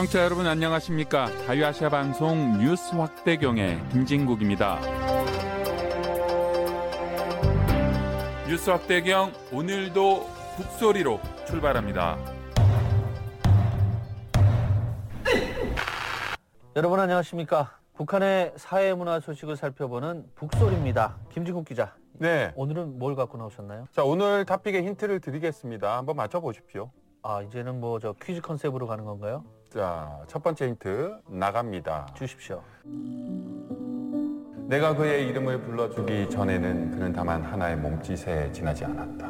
청취자 여러분 안녕하십니까? 자유아시아 방송 뉴스 확대경의 김진국입니다. 뉴스 확대경 오늘도 북소리로 출발합니다. 여러분 안녕하십니까? 북한의 사회 문화 소식을 살펴보는 북소리입니다. 김진국 기자. 네. 오늘은 뭘 갖고 나오셨나요? 자, 오늘 탑픽의 힌트를 드리겠습니다. 한번 맞춰 보십시오. 아 이제는 뭐 저 퀴즈 컨셉으로 가는 건가요? 자, 첫 번째 힌트 나갑니다. 주십시오. 내가 그의 이름을 불러주기 전에는 그는 다만 하나의 몸짓에 지나지 않았다.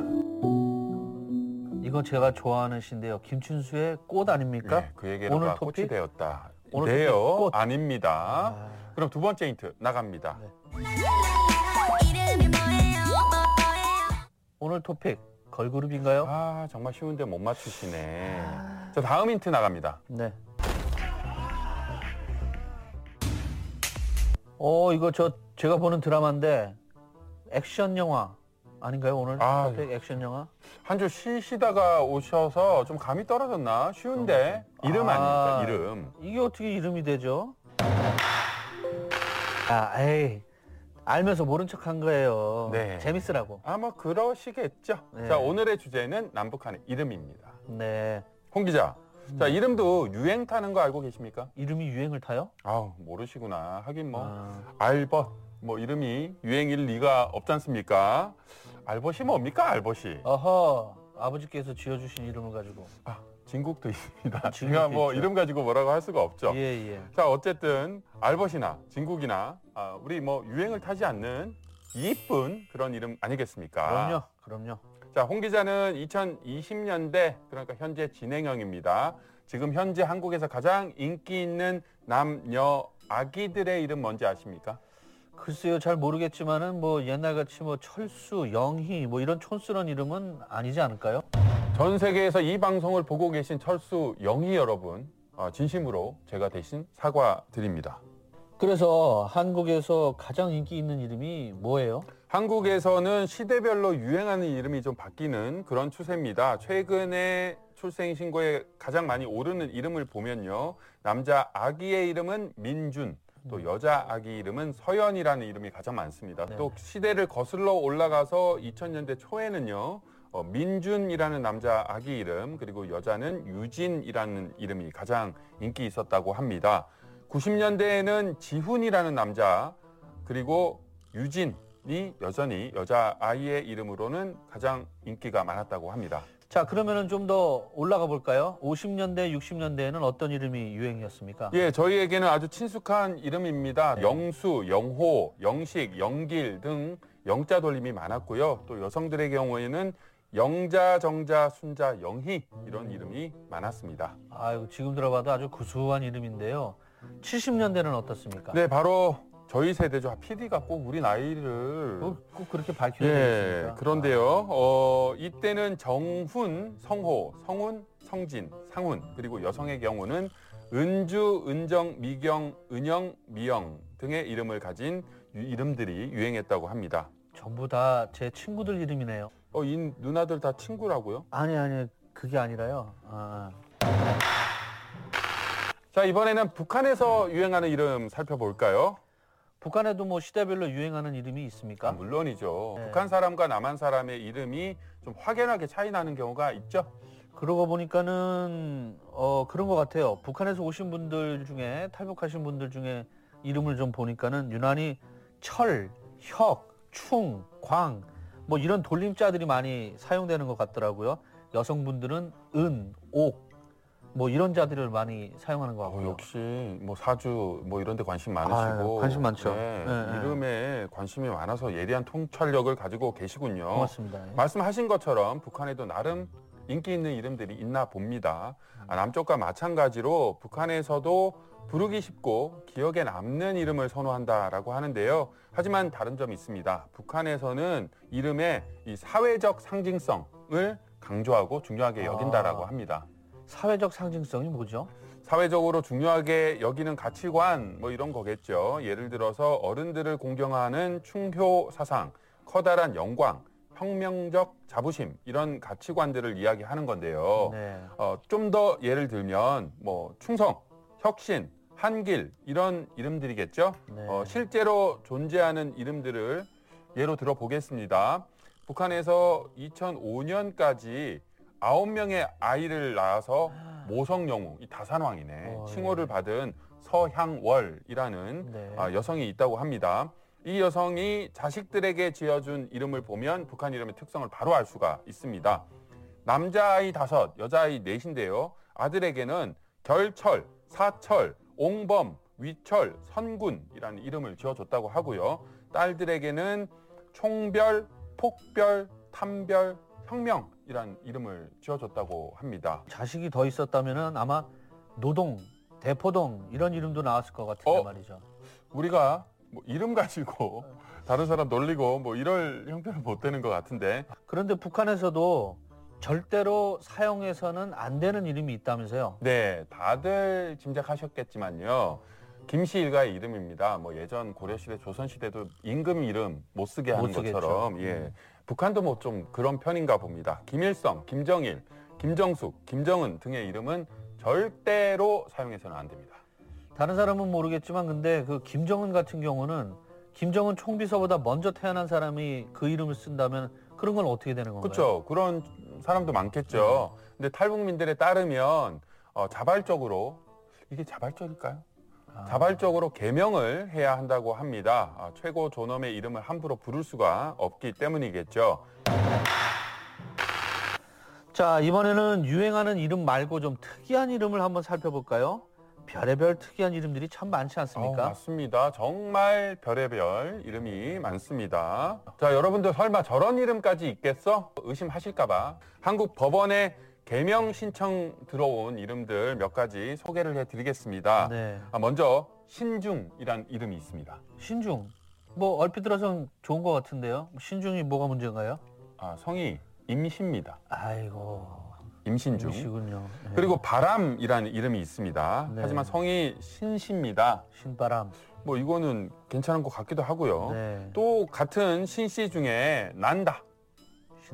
이건 제가 좋아하는 시인데요. 김춘수의 꽃 아닙니까? 네, 그에게로 오늘 꽃이 토픽? 되었다. 오늘 네요. 토픽 꽃. 아닙니다. 아, 그럼 두 번째 힌트 나갑니다. 네. 오늘 토픽 걸그룹인가요? 아, 정말 쉬운데 못 맞추시네. 자, 다음 힌트 나갑니다. 네. 어 이거 저 제가 보는 드라마인데 액션 영화 아닌가요 오늘 아, 액션 영화? 한 주 쉬시다가 오셔서 좀 감이 떨어졌나? 쉬운데 이름 아. 아닙니까? 이름. 이게 어떻게 이름이 되죠? 아, 에이. 알면서 모른 척 한 거예요. 네. 재밌으라고. 아, 뭐 그러시겠죠. 네. 자, 오늘의 주제는 남북한의 이름입니다. 네. 홍 기자. 자, 이름도 유행 타는 거 알고 계십니까? 이름이 유행을 타요? 아우, 모르시구나. 하긴 뭐 아, 알벗 뭐 이름이 유행일 리가 없지 않습니까? 알벗이 뭡니까? 알벗이. 어허. 아버지께서 지어주신 이름을 가지고. 아, 진국도 있습니다. 진국도 제가 뭐 있죠. 이름 가지고 뭐라고 할 수가 없죠. 예, 예. 자, 어쨌든 알벗이나 진국이나 아, 우리 뭐 유행을 타지 않는 이쁜 그런 이름 아니겠습니까? 그럼요. 그럼요. 자, 홍 기자는 2020년대 그러니까 현재 진행형입니다. 지금 현재 한국에서 가장 인기 있는 남녀 아기들의 이름 뭔지 아십니까? 글쎄요, 잘 모르겠지만은 뭐 옛날같이 뭐 철수, 영희 뭐 이런 촌스러운 이름은 아니지 않을까요? 전 세계에서 이 방송을 보고 계신 철수 영희 여러분, 아, 진심으로 제가 대신 사과드립니다. 그래서 한국에서 가장 인기 있는 이름이 뭐예요? 한국에서는 시대별로 유행하는 이름이 좀 바뀌는 그런 추세입니다. 최근에 출생 신고에 가장 많이 오르는 이름을 보면요. 남자 아기의 이름은 민준, 또 여자 아기 이름은 서연이라는 이름이 가장 많습니다. 네. 또 시대를 거슬러 올라가서 2000년대 초에는요. 어, 민준이라는 남자 아기 이름 그리고 여자는 유진이라는 이름이 가장 인기 있었다고 합니다. 90년대에는 지훈이라는 남자 그리고 유진 이 여전히 여자 아이의 이름으로는 가장 인기가 많았다고 합니다. 자, 그러면은 좀 더 올라가 볼까요? 50년대, 60년대에는 어떤 이름이 유행이었습니까? 예, 저희에게는 아주 친숙한 이름입니다. 네. 영수, 영호, 영식, 영길 등 영자 돌림이 많았고요. 또 여성들의 경우에는 영자, 정자, 순자, 영희 이런 이름이 많았습니다. 아유, 지금 들어봐도 아주 구수한 이름인데요. 70년대는 어떻습니까? 네, 바로 저희 세대죠. PD가 꼭 우리 나이를 꼭, 꼭 그렇게 밝혀야 예, 되겠습니까? 그런데요. 어, 이때는 정훈, 성호, 성훈, 성진, 상훈 그리고 여성의 경우는 은주, 은정, 미경, 은영, 미영 등의 이름을 가진 유- 이름들이 유행했다고 합니다. 전부 다 제 친구들 이름이네요. 어, 이 누나들 다 친구라고요? 아니, 아니, 그게 아니라요. 아, 자, 이번에는 북한에서 유행하는 이름 살펴볼까요? 북한에도 뭐 시대별로 유행하는 이름이 있습니까? 아, 물론이죠. 네. 북한 사람과 남한 사람의 이름이 좀 확연하게 차이 나는 경우가 있죠. 그러고 보니까는 어 그런 것 같아요. 북한에서 오신 분들 중에 탈북하신 분들 중에 이름을 좀 보니까는 유난히 철, 혁, 충, 광 뭐 이런 돌림자들이 많이 사용되는 것 같더라고요. 여성분들은 은, 옥 뭐 이런 자들을 많이 사용하는 것 어, 같고요. 역시 뭐 사주 뭐 이런 데 관심 많으시고 아유, 관심 많죠. 네, 네, 네. 이름에 관심이 많아서 예리한 통찰력을 가지고 계시군요. 고맙습니다. 말씀하신 것처럼 북한에도 나름 인기 있는 이름들이 있나 봅니다. 아, 남쪽과 마찬가지로 북한에서도 부르기 쉽고 기억에 남는 이름을 선호한다라고 하는데요. 하지만 다른 점이 있습니다. 북한에서는 이름의 이 사회적 상징성을 강조하고 중요하게 여긴다라고 아. 합니다. 사회적 상징성이 뭐죠? 사회적으로 중요하게 여기는 가치관 뭐 이런 거겠죠. 예를 들어서 어른들을 공경하는 충효 사상, 커다란 영광, 혁명적 자부심 이런 가치관들을 이야기하는 건데요. 네. 어, 좀 더 예를 들면 뭐 충성, 혁신, 한길 이런 이름들이겠죠. 네. 어, 실제로 존재하는 이름들을 예로 들어보겠습니다. 북한에서 2005년까지 아홉 명의 아이를 낳아서 모성 영웅, 이 다산왕이네. 어, 칭호를 예. 받은 서향월이라는 네. 아, 여성이 있다고 합니다. 이 여성이 자식들에게 지어준 이름을 보면 북한 이름의 특성을 바로 알 수가 있습니다. 남자아이 다섯, 여자아이 넷인데요. 아들에게는 결철, 사철, 옹범, 위철, 선군이라는 이름을 지어줬다고 하고요. 딸들에게는 총별, 폭별, 탐별, 혁명 이라는 이름을 지어줬다고 합니다. 자식이 더 있었다면은 아마 노동, 대포동 이런 이름도 나왔을 것 같은데 어? 말이죠. 우리가 뭐 이름 가지고 다른 사람 놀리고 뭐 이럴 형편은 못 되는 것 같은데 그런데 북한에서도 절대로 사용해서는 안 되는 이름이 있다면서요. 네 다들 짐작하셨겠지만요 김씨 일가의 이름입니다 뭐 예전 고려시대 조선시대도 임금 이름 못 쓰게 하는 못 쓰겠죠. 것처럼 예 음. 북한도 뭐 좀 그런 편인가 봅니다 김일성 김정일 김정숙 김정은 등의 이름은 절대로 사용해서는 안 됩니다 다른 사람은 모르겠지만 근데 그 김정은 같은 경우는 김정은 총비서보다 먼저 태어난 사람이 그 이름을 쓴다면 그런 건 어떻게 되는 건가요? 그렇죠. 그런 사람도 많겠죠. 근데 탈북민들에 따르면 어, 자발적으로 이게 자발적일까요? 아, 자발적으로 개명을 해야 한다고 합니다. 아, 최고 존엄의 이름을 함부로 부를 수가 없기 때문이겠죠. 자 이번에는 유행하는 이름 말고 좀 특이한 이름을 한번 살펴볼까요? 별의별 특이한 이름들이 참 많지 어, 않습니까? 맞습니다. 정말 별의별 이름이 많습니다. 자, 여러분들 설마 저런 이름까지 있겠어? 의심하실까봐 한국 법원에 개명 신청 들어온 이름들 몇 가지 소개를 해드리겠습니다. 네. 아, 먼저 신중이란 이름이 있습니다. 신중. 뭐 얼핏 들어서 좋은 것 같은데요. 신중이 뭐가 문제인가요? 아, 성이 임시입니다. 아이고 임신 중. 임시군요. 네. 그리고 바람이라는 이름이 있습니다. 네. 하지만 성이 신씨입니다. 신바람. 뭐 이거는 괜찮은 것 같기도 하고요. 네. 또 같은 신씨 중에 난다.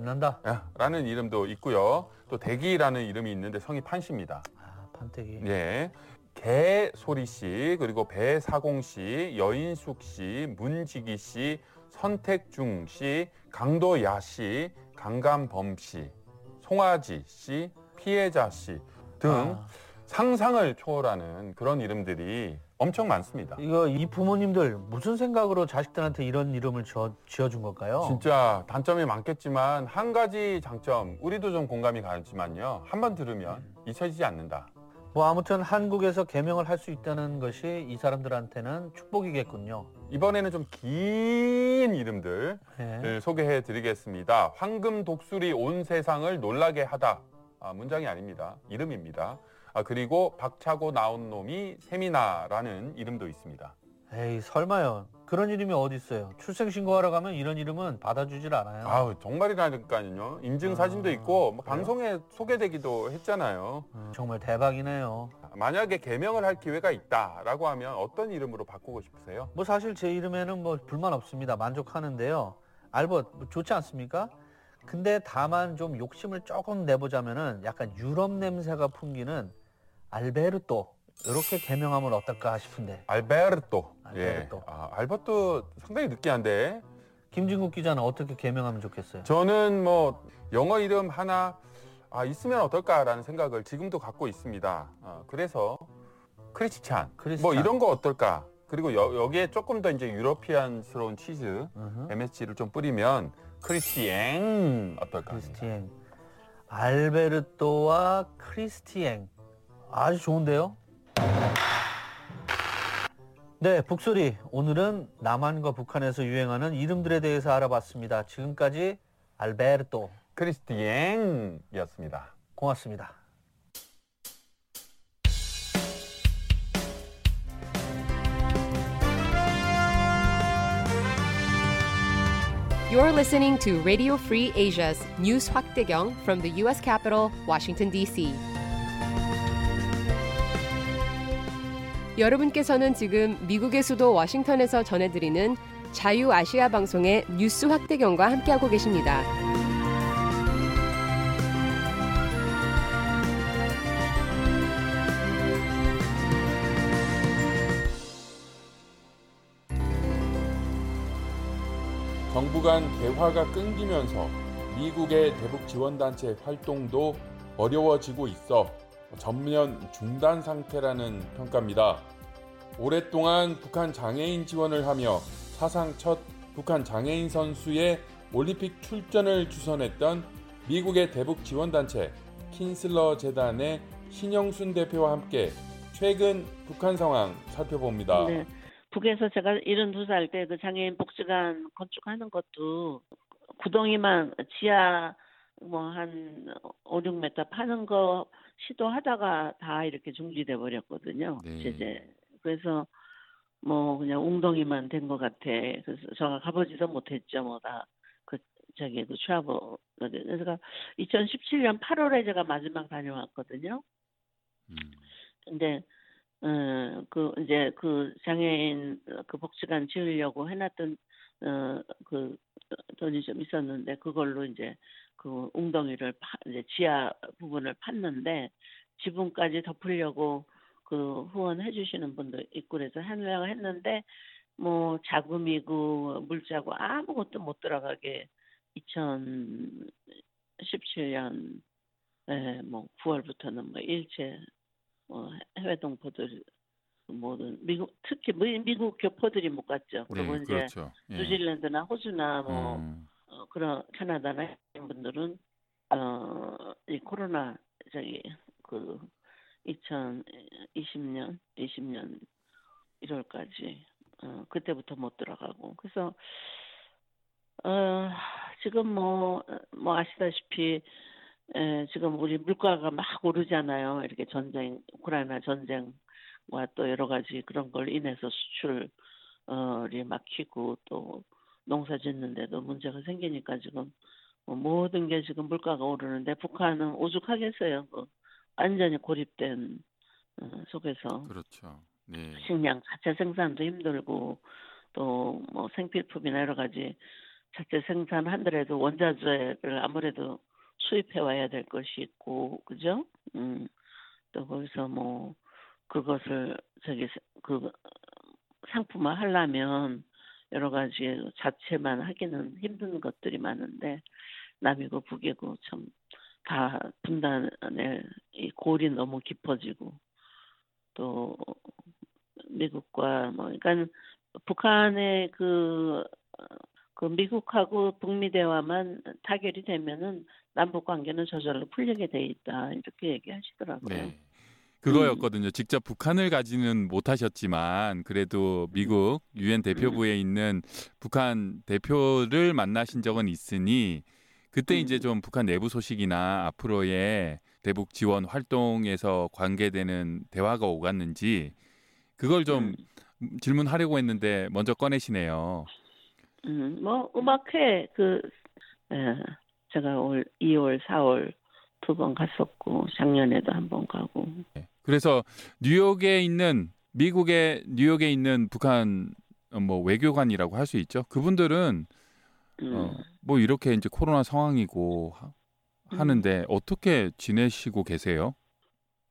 신난다. 라는 이름도 있고요. 또 대기라는 이름이 있는데 성이 판씨입니다. 아, 판때기. 예. 개소리 씨, 그리고 배사공 씨, 여인숙 씨, 문지기 씨, 선택중 씨, 강도야 씨, 강감범 씨, 송아지 씨, 피해자 씨 등 아, 상상을 초월하는 그런 이름들이 엄청 많습니다. 이거 이 부모님들 무슨 생각으로 자식들한테 이런 이름을 지어, 지어준 걸까요? 진짜 단점이 많겠지만 한 가지 장점 우리도 좀 공감이 가지만요 한 번 들으면 잊혀지지 않는다 뭐 아무튼 한국에서 개명을 할 수 있다는 것이 이 사람들한테는 축복이겠군요. 이번에는 좀 긴 이름들 네. 소개해 드리겠습니다 황금 독수리 온 세상을 놀라게 하다 아, 문장이 아닙니다 이름입니다 아, 그리고 박차고 나온 놈이 세미나라는 이름도 있습니다 에이 설마요. 그런 이름이 어디 있어요? 출생신고하러 가면 이런 이름은 받아주질 않아요. 아우 정말이라니까요 인증 사진도 아, 있고 뭐 그래요? 방송에 소개되기도 했잖아요 음, 정말 대박이네요. 만약에 개명을 할 기회가 있다라고 하면 어떤 이름으로 바꾸고 싶으세요? 뭐 사실 제 이름에는 뭐 불만 없습니다. 만족하는데요. 알벗 뭐 좋지 않습니까? 근데 다만 좀 욕심을 조금 내보자면은 약간 유럽 냄새가 풍기는 알베르토 이렇게 개명하면 어떨까 싶은데 알베르토. 알베르토. 예. 아, 알버토 상당히 느끼한데 김진국 기자는 어떻게 개명하면 좋겠어요? 저는 뭐 영어 이름 하나 아, 있으면 어떨까라는 생각을 지금도 갖고 있습니다. 아, 그래서 크리스찬, 크리스찬. 뭐 이런 거 어떨까? 그리고 여, 기에 조금 더 이제 유러피안스러운 치즈 으흠. MSG를 좀 뿌리면 크리스티엥 어떨까? 크리스티엥 알베르토와 크리스티엥 아주 좋은데요? 네, 북소리. 오늘은 남한과 북한에서 유행하는 이름들에 대해서 알아봤습니다. 지금까지 알베르토. 크리스티엥이었습니다. 고맙습니다. You're listening to Radio Free Asia's News 확대경 from the U.S. capital, Washington, D.C. 여러분께서는 지금 미국의 수도 워싱턴에서 전해드리는 자유아시아 방송의 뉴스 확대경과 함께하고 계십니다. 정부 간 대화가 끊기면서 미국의 대북 지원단체 활동도 어려워지고 있어 전면 중단 상태라는 평가입니다. 오랫동안 북한 장애인 지원을 하며 사상 첫 북한 장애인 선수의 올림픽 출전을 주선했던 미국의 대북 지원단체 킨슬러 재단의 신영순 대표와 함께 최근 북한 상황 살펴봅니다. 네. 북에서 제가 72살 때 그 장애인 복지관 건축하는 것도 구덩이만 지하 뭐 한 5, 6m 파는 거 시도하다가 다 이렇게 중지돼 버렸거든요. 네. 제재. 그래서 뭐 그냥 웅덩이만 된 것 같아. 그래서 제가 가보지도 못했죠. 뭐다 그 저기 그 트래블. 그래서 2017년 8월에 제가 마지막 다녀왔거든요. 음, 근데 어, 그 이제 그 장애인 그 복지관 지으려고 해놨던 어, 그 돈이 좀 있었는데 그걸로 이제 그 웅덩이를 파, 이제 지하 부분을 팠는데 지붕까지 덮으려고 그 후원해 주시는 분도 있고 그래서 하려고 했는데 뭐 자금이고 물자고 아무것도 못 들어가게 2017년 에, 뭐 9월부터는 뭐 일체 뭐 해외 동포들 모든 미국 특히 미- 미국 교포들이 못 갔죠. 그리고 네, 이제 그렇죠. 예. 뉴질랜드나 호주나 뭐 음, 어, 그런 캐나다나 이런 분들은 어이 코로나 저기 그 2020년 20년 1월까지 어 그때부터 못 들어가고 그래서 어 지금 뭐뭐 아시다시피 에, 지금 우리 물가가 막 오르잖아요. 이렇게 전쟁 우크라이나 전쟁과 또 여러 가지 그런 걸 인해서 수출이 막히고 또 농사 짓는데도 문제가 생기니까 지금 뭐 모든 게 지금 물가가 오르는데 북한은 오죽하겠어요. 그 완전히 고립된 어, 속에서 그렇죠. 네. 식량 자체 생산도 힘들고 또 뭐 생필품이나 여러 가지 자체 생산하더라도 원자재를 아무래도 수입해 와야 될 것이 있고 그죠? 음. 또 거기서 뭐 그것을 저기 그 상품화 하려면 여러 가지 자체만 하기는 힘든 것들이 많은데 남이고 북이고 참 다 분단의 이 골이 너무 깊어지고 또 미국과 뭐 그러니까 북한의 그, 어, 그 미국하고 북미 대화만 타결이 되면은 남북 관계는 저절로 풀리게 돼 있다 이렇게 얘기하시더라고요. 네. 그거였거든요. 직접 북한을 가지는 못하셨지만 그래도 미국 유엔 대표부에 있는 북한 대표를 만나신 적은 있으니 그때 이제 좀 북한 내부 소식이나 앞으로의 대북 지원 활동에서 관계되는 대화가 오갔는지 그걸 좀 질문하려고 했는데 먼저 꺼내시네요. 음, 뭐 음악회 그 에, 제가 올 2월, 4월 두 번 갔었고 작년에도 한 번 가고 그래서 뉴욕에 있는 미국의 뉴욕에 있는 북한 어, 뭐 외교관이라고 할 수 있죠. 그분들은 음, 어, 뭐 이렇게 이제 코로나 상황이고 하, 하는데 어떻게 지내시고 계세요?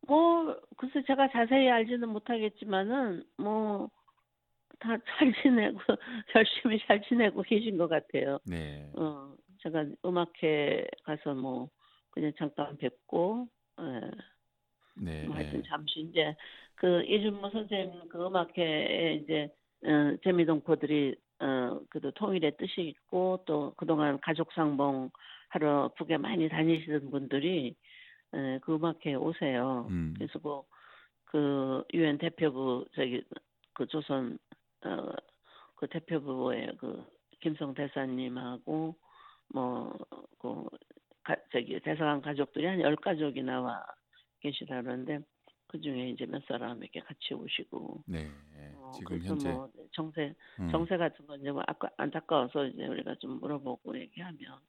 뭐 글쎄 제가 자세히 알지는 못하겠지만은 뭐 다 잘 지내고 열심히 잘 지내고 계신 것 같아요. 네. 어 제가 음악회 가서 뭐 그냥 잠깐 뵙고 예. 네. 뭐 하여튼 네. 잠시 이제 그 이준모 선생님 그 음악회에 이제 어, 재미동포들이 어 그래도 통일의 뜻이 있고 또 그동안 가족 상봉 하러 북에 많이 다니시던 분들이 에, 그 음악회에 오세요. 음. 그래서 뭐그 유엔 대표부 저기 그 조선 어 그 대표부의 그 김성 대사님하고 뭐그 저기 대사관 가족들이 한 열 가족이 나와 계시다 그러는데 그 중에 이제 몇 사람 이렇게 같이 오시고 네. 어, 지금 현재 뭐 정세 음. 정세 같은 건 이제 뭐 아까 안타까워서 이제 우리가 좀 물어보고 얘기하면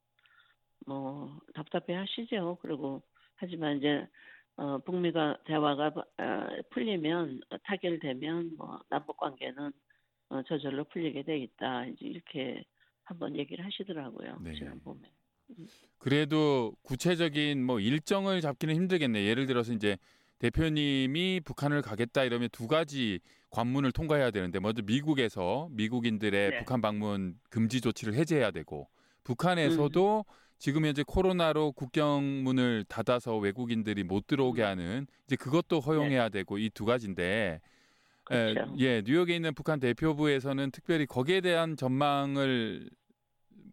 뭐 답답해 하시죠. 그리고 하지만 이제 어 북미가 대화가 어, 풀리면 어, 타결되면 뭐 남북 관계는 어, 저절로 풀리게 돼 있다. 이제 이렇게 한번 얘기를 하시더라고요. 네. 지난 봄에. 그래도 구체적인 뭐 일정을 잡기는 힘들겠네. 예를 들어서 이제 대표님이 북한을 가겠다 이러면 두 가지 관문을 통과해야 되는데 먼저 미국에서 미국인들의 네. 북한 방문 금지 조치를 해제해야 되고 북한에서도 지금 현재 코로나로 국경문을 닫아서 외국인들이 못 들어오게 음. 하는 이제 그것도 허용해야 되고 이 두 가지인데 에, 그렇죠. 예, 뉴욕에 있는 북한 대표부에서는 특별히 거기에 대한 전망을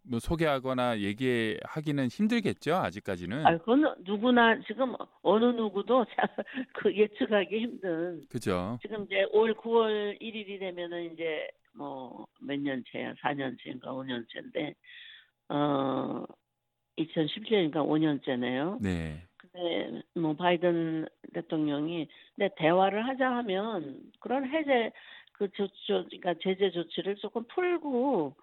뭐 소개하거나 얘기하기는 힘들겠죠 아직까지는 아, 그건 누구나 지금 어느 누구도 자- 그 예측하기 힘든 그죠 지금 이제 올 9월 1일이 되면은 이제 뭐 몇 년째야? 4년째인가 5년째인데 어 2017년인가 5년째네요. 네 근데 뭐 바이든 대통령이 근데 대화를 하자 하면 그런 해제 그 조치 그러니까 제재 조치를 조금 풀고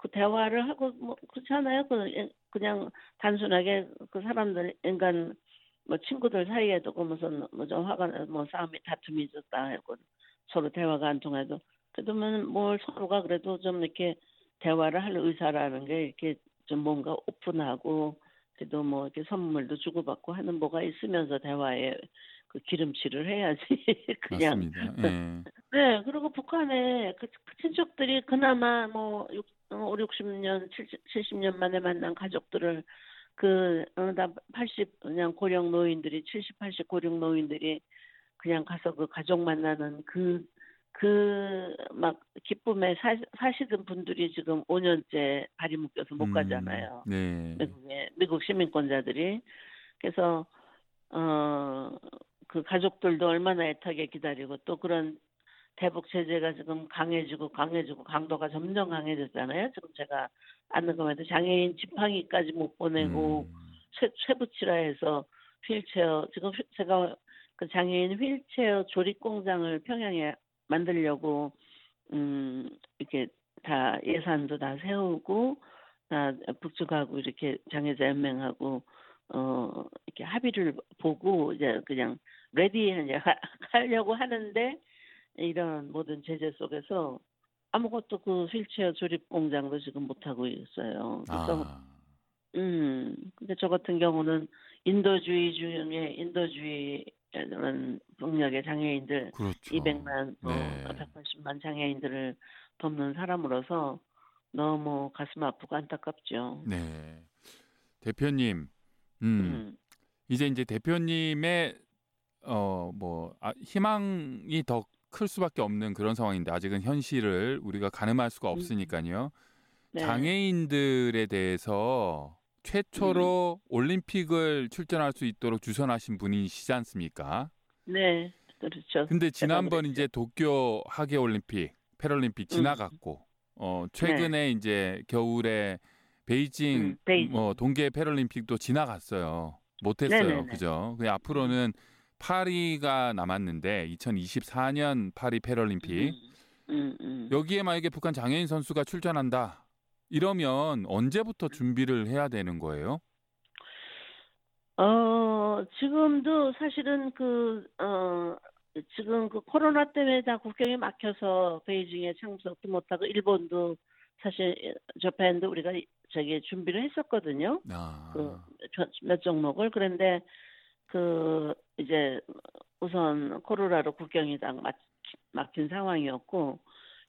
그 대화를 하고 뭐 그렇잖아요. 그 그냥 단순하게 그 사람들 인간 뭐 친구들 사이에도 그 무슨 뭐 좀 화가 나- 뭐 싸움이 다툼이 있었다 하고 서로 대화가 안 통해도 그러면 뭘 서로가 그래도 좀 이렇게 대화를 할 의사라는 게 이렇게 좀 뭔가 오픈하고 그래도 뭐 이렇게 선물도 주고받고 하는 뭐가 있으면서 대화에 그 기름칠을 해야지 그냥. 예. 네 그리고 북한에 그, 그 친척들이 그나마 뭐 6, 5, 60년 70, 70년 만에 만난 가족들을 그다80 그냥 고령 노인들이 70, 80 고령 노인들이 그냥 가서 그 가족 만나는 그 그 막 기쁨에 사, 사시던 분들이 지금 5년째 발이 묶여서 못 음, 가잖아요. 네. 미국의 미국 시민권자들이 그래서 어 그 가족들도 얼마나 애타게 기다리고 또 그런 대북 제재가 지금 강해지고 강해지고 강도가 점점 강해졌잖아요. 지금 제가 아는 것만 해도 장애인 지팡이까지 못 보내고 음, 쇠, 쇠붙이라 해서 휠체어 지금 휠- 제가 그 장애인 휠체어 조립 공장을 평양에 만들려고 음 이렇게 다 예산도 다 세우고 다 북측하고 이렇게 장애자 연맹하고 어 이렇게 합의를 보고 이제 그냥 ready 이제 하- 하려고 하는데 이런 모든 제재 속에서 아무것도 그 휠체어 조립 공장도 지금 못 하고 있어요. 그래서 아, 음, 근데 저 같은 경우는 인도주의 중에 인도주의라는 폭력의 장애인들 그렇죠. 200만, 뭐 네. 180만 장애인들을 돕는 사람으로서 너무 가슴 아프고 안타깝죠. 네. 대표님, 음, 음, 이제 이제 대표님의 어뭐 아, 희망이 더 클 수밖에 없는 그런 상황인데 아직은 현실을 우리가 가늠할 수가 없으니까요. 음. 네. 장애인들에 대해서 최초로 음. 올림픽을 출전할 수 있도록 주선하신 분이시지 않습니까? 네, 그렇죠. 근데 지난번. 이제 도쿄 하계 올림픽, 패럴림픽 음. 지나갔고 어 최근에 이제 겨울에 베이징 음, 베이징. 뭐 동계 패럴림픽도 지나갔어요. 못 했어요. 네네네. 그죠? 그 앞으로는 파리가 남았는데 2024년 파리 패럴림픽 음, 음. 여기에 만약에 북한 장애인 선수가 출전한다. 이러면 언제부터 준비를 해야 되는 거예요? 어, 지금도 사실은 그, 어, 지금 그 코로나 때문에 다 국경이 막혀서 베이징에 참석도 못하고 일본도 사실 저팬도 우리가 저기 준비를 했었거든요. 아, 그몇 종목을 그런데 그 이제 우선 코로나로 국경이 다 막, 막힌 상황이었고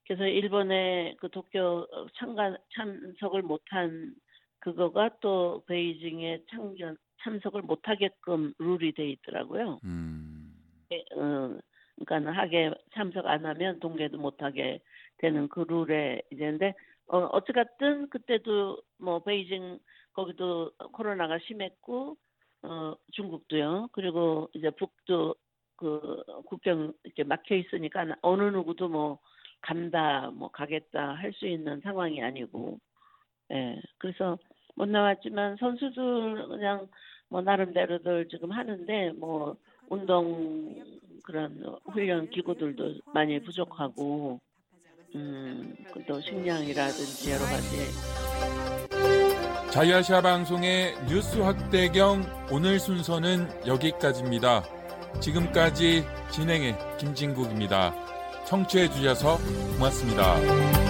그래서 일본의 그 도쿄 참가 참석을 못한 그거가 또 베이징에 참견 참석을 못하게끔 룰이 돼 있더라고요. 음, 예, 어, 그러니까 하게 참석 안 하면 동계도 못하게 되는 그 룰에 이제 근데 어, 어찌 갔든 그때도 뭐 베이징 거기도 코로나가 심했고 어 중국도요. 그리고 이제 북도 그 국경 이렇게 막혀 있으니까 어느 누구도 뭐 간다 뭐 가겠다 할 수 있는 상황이 아니고. 예 그래서 못 나왔지만 선수들 그냥 뭐 나름대로들 지금 하는데 뭐 운동 그런 훈련 기구들도 많이 부족하고 음 또 식량이라든지 여러 가지 자유아시아 방송의 뉴스 확대경 오늘 순서는 여기까지입니다. 지금까지 진행의 김진국입니다. 청취해 주셔서 고맙습니다.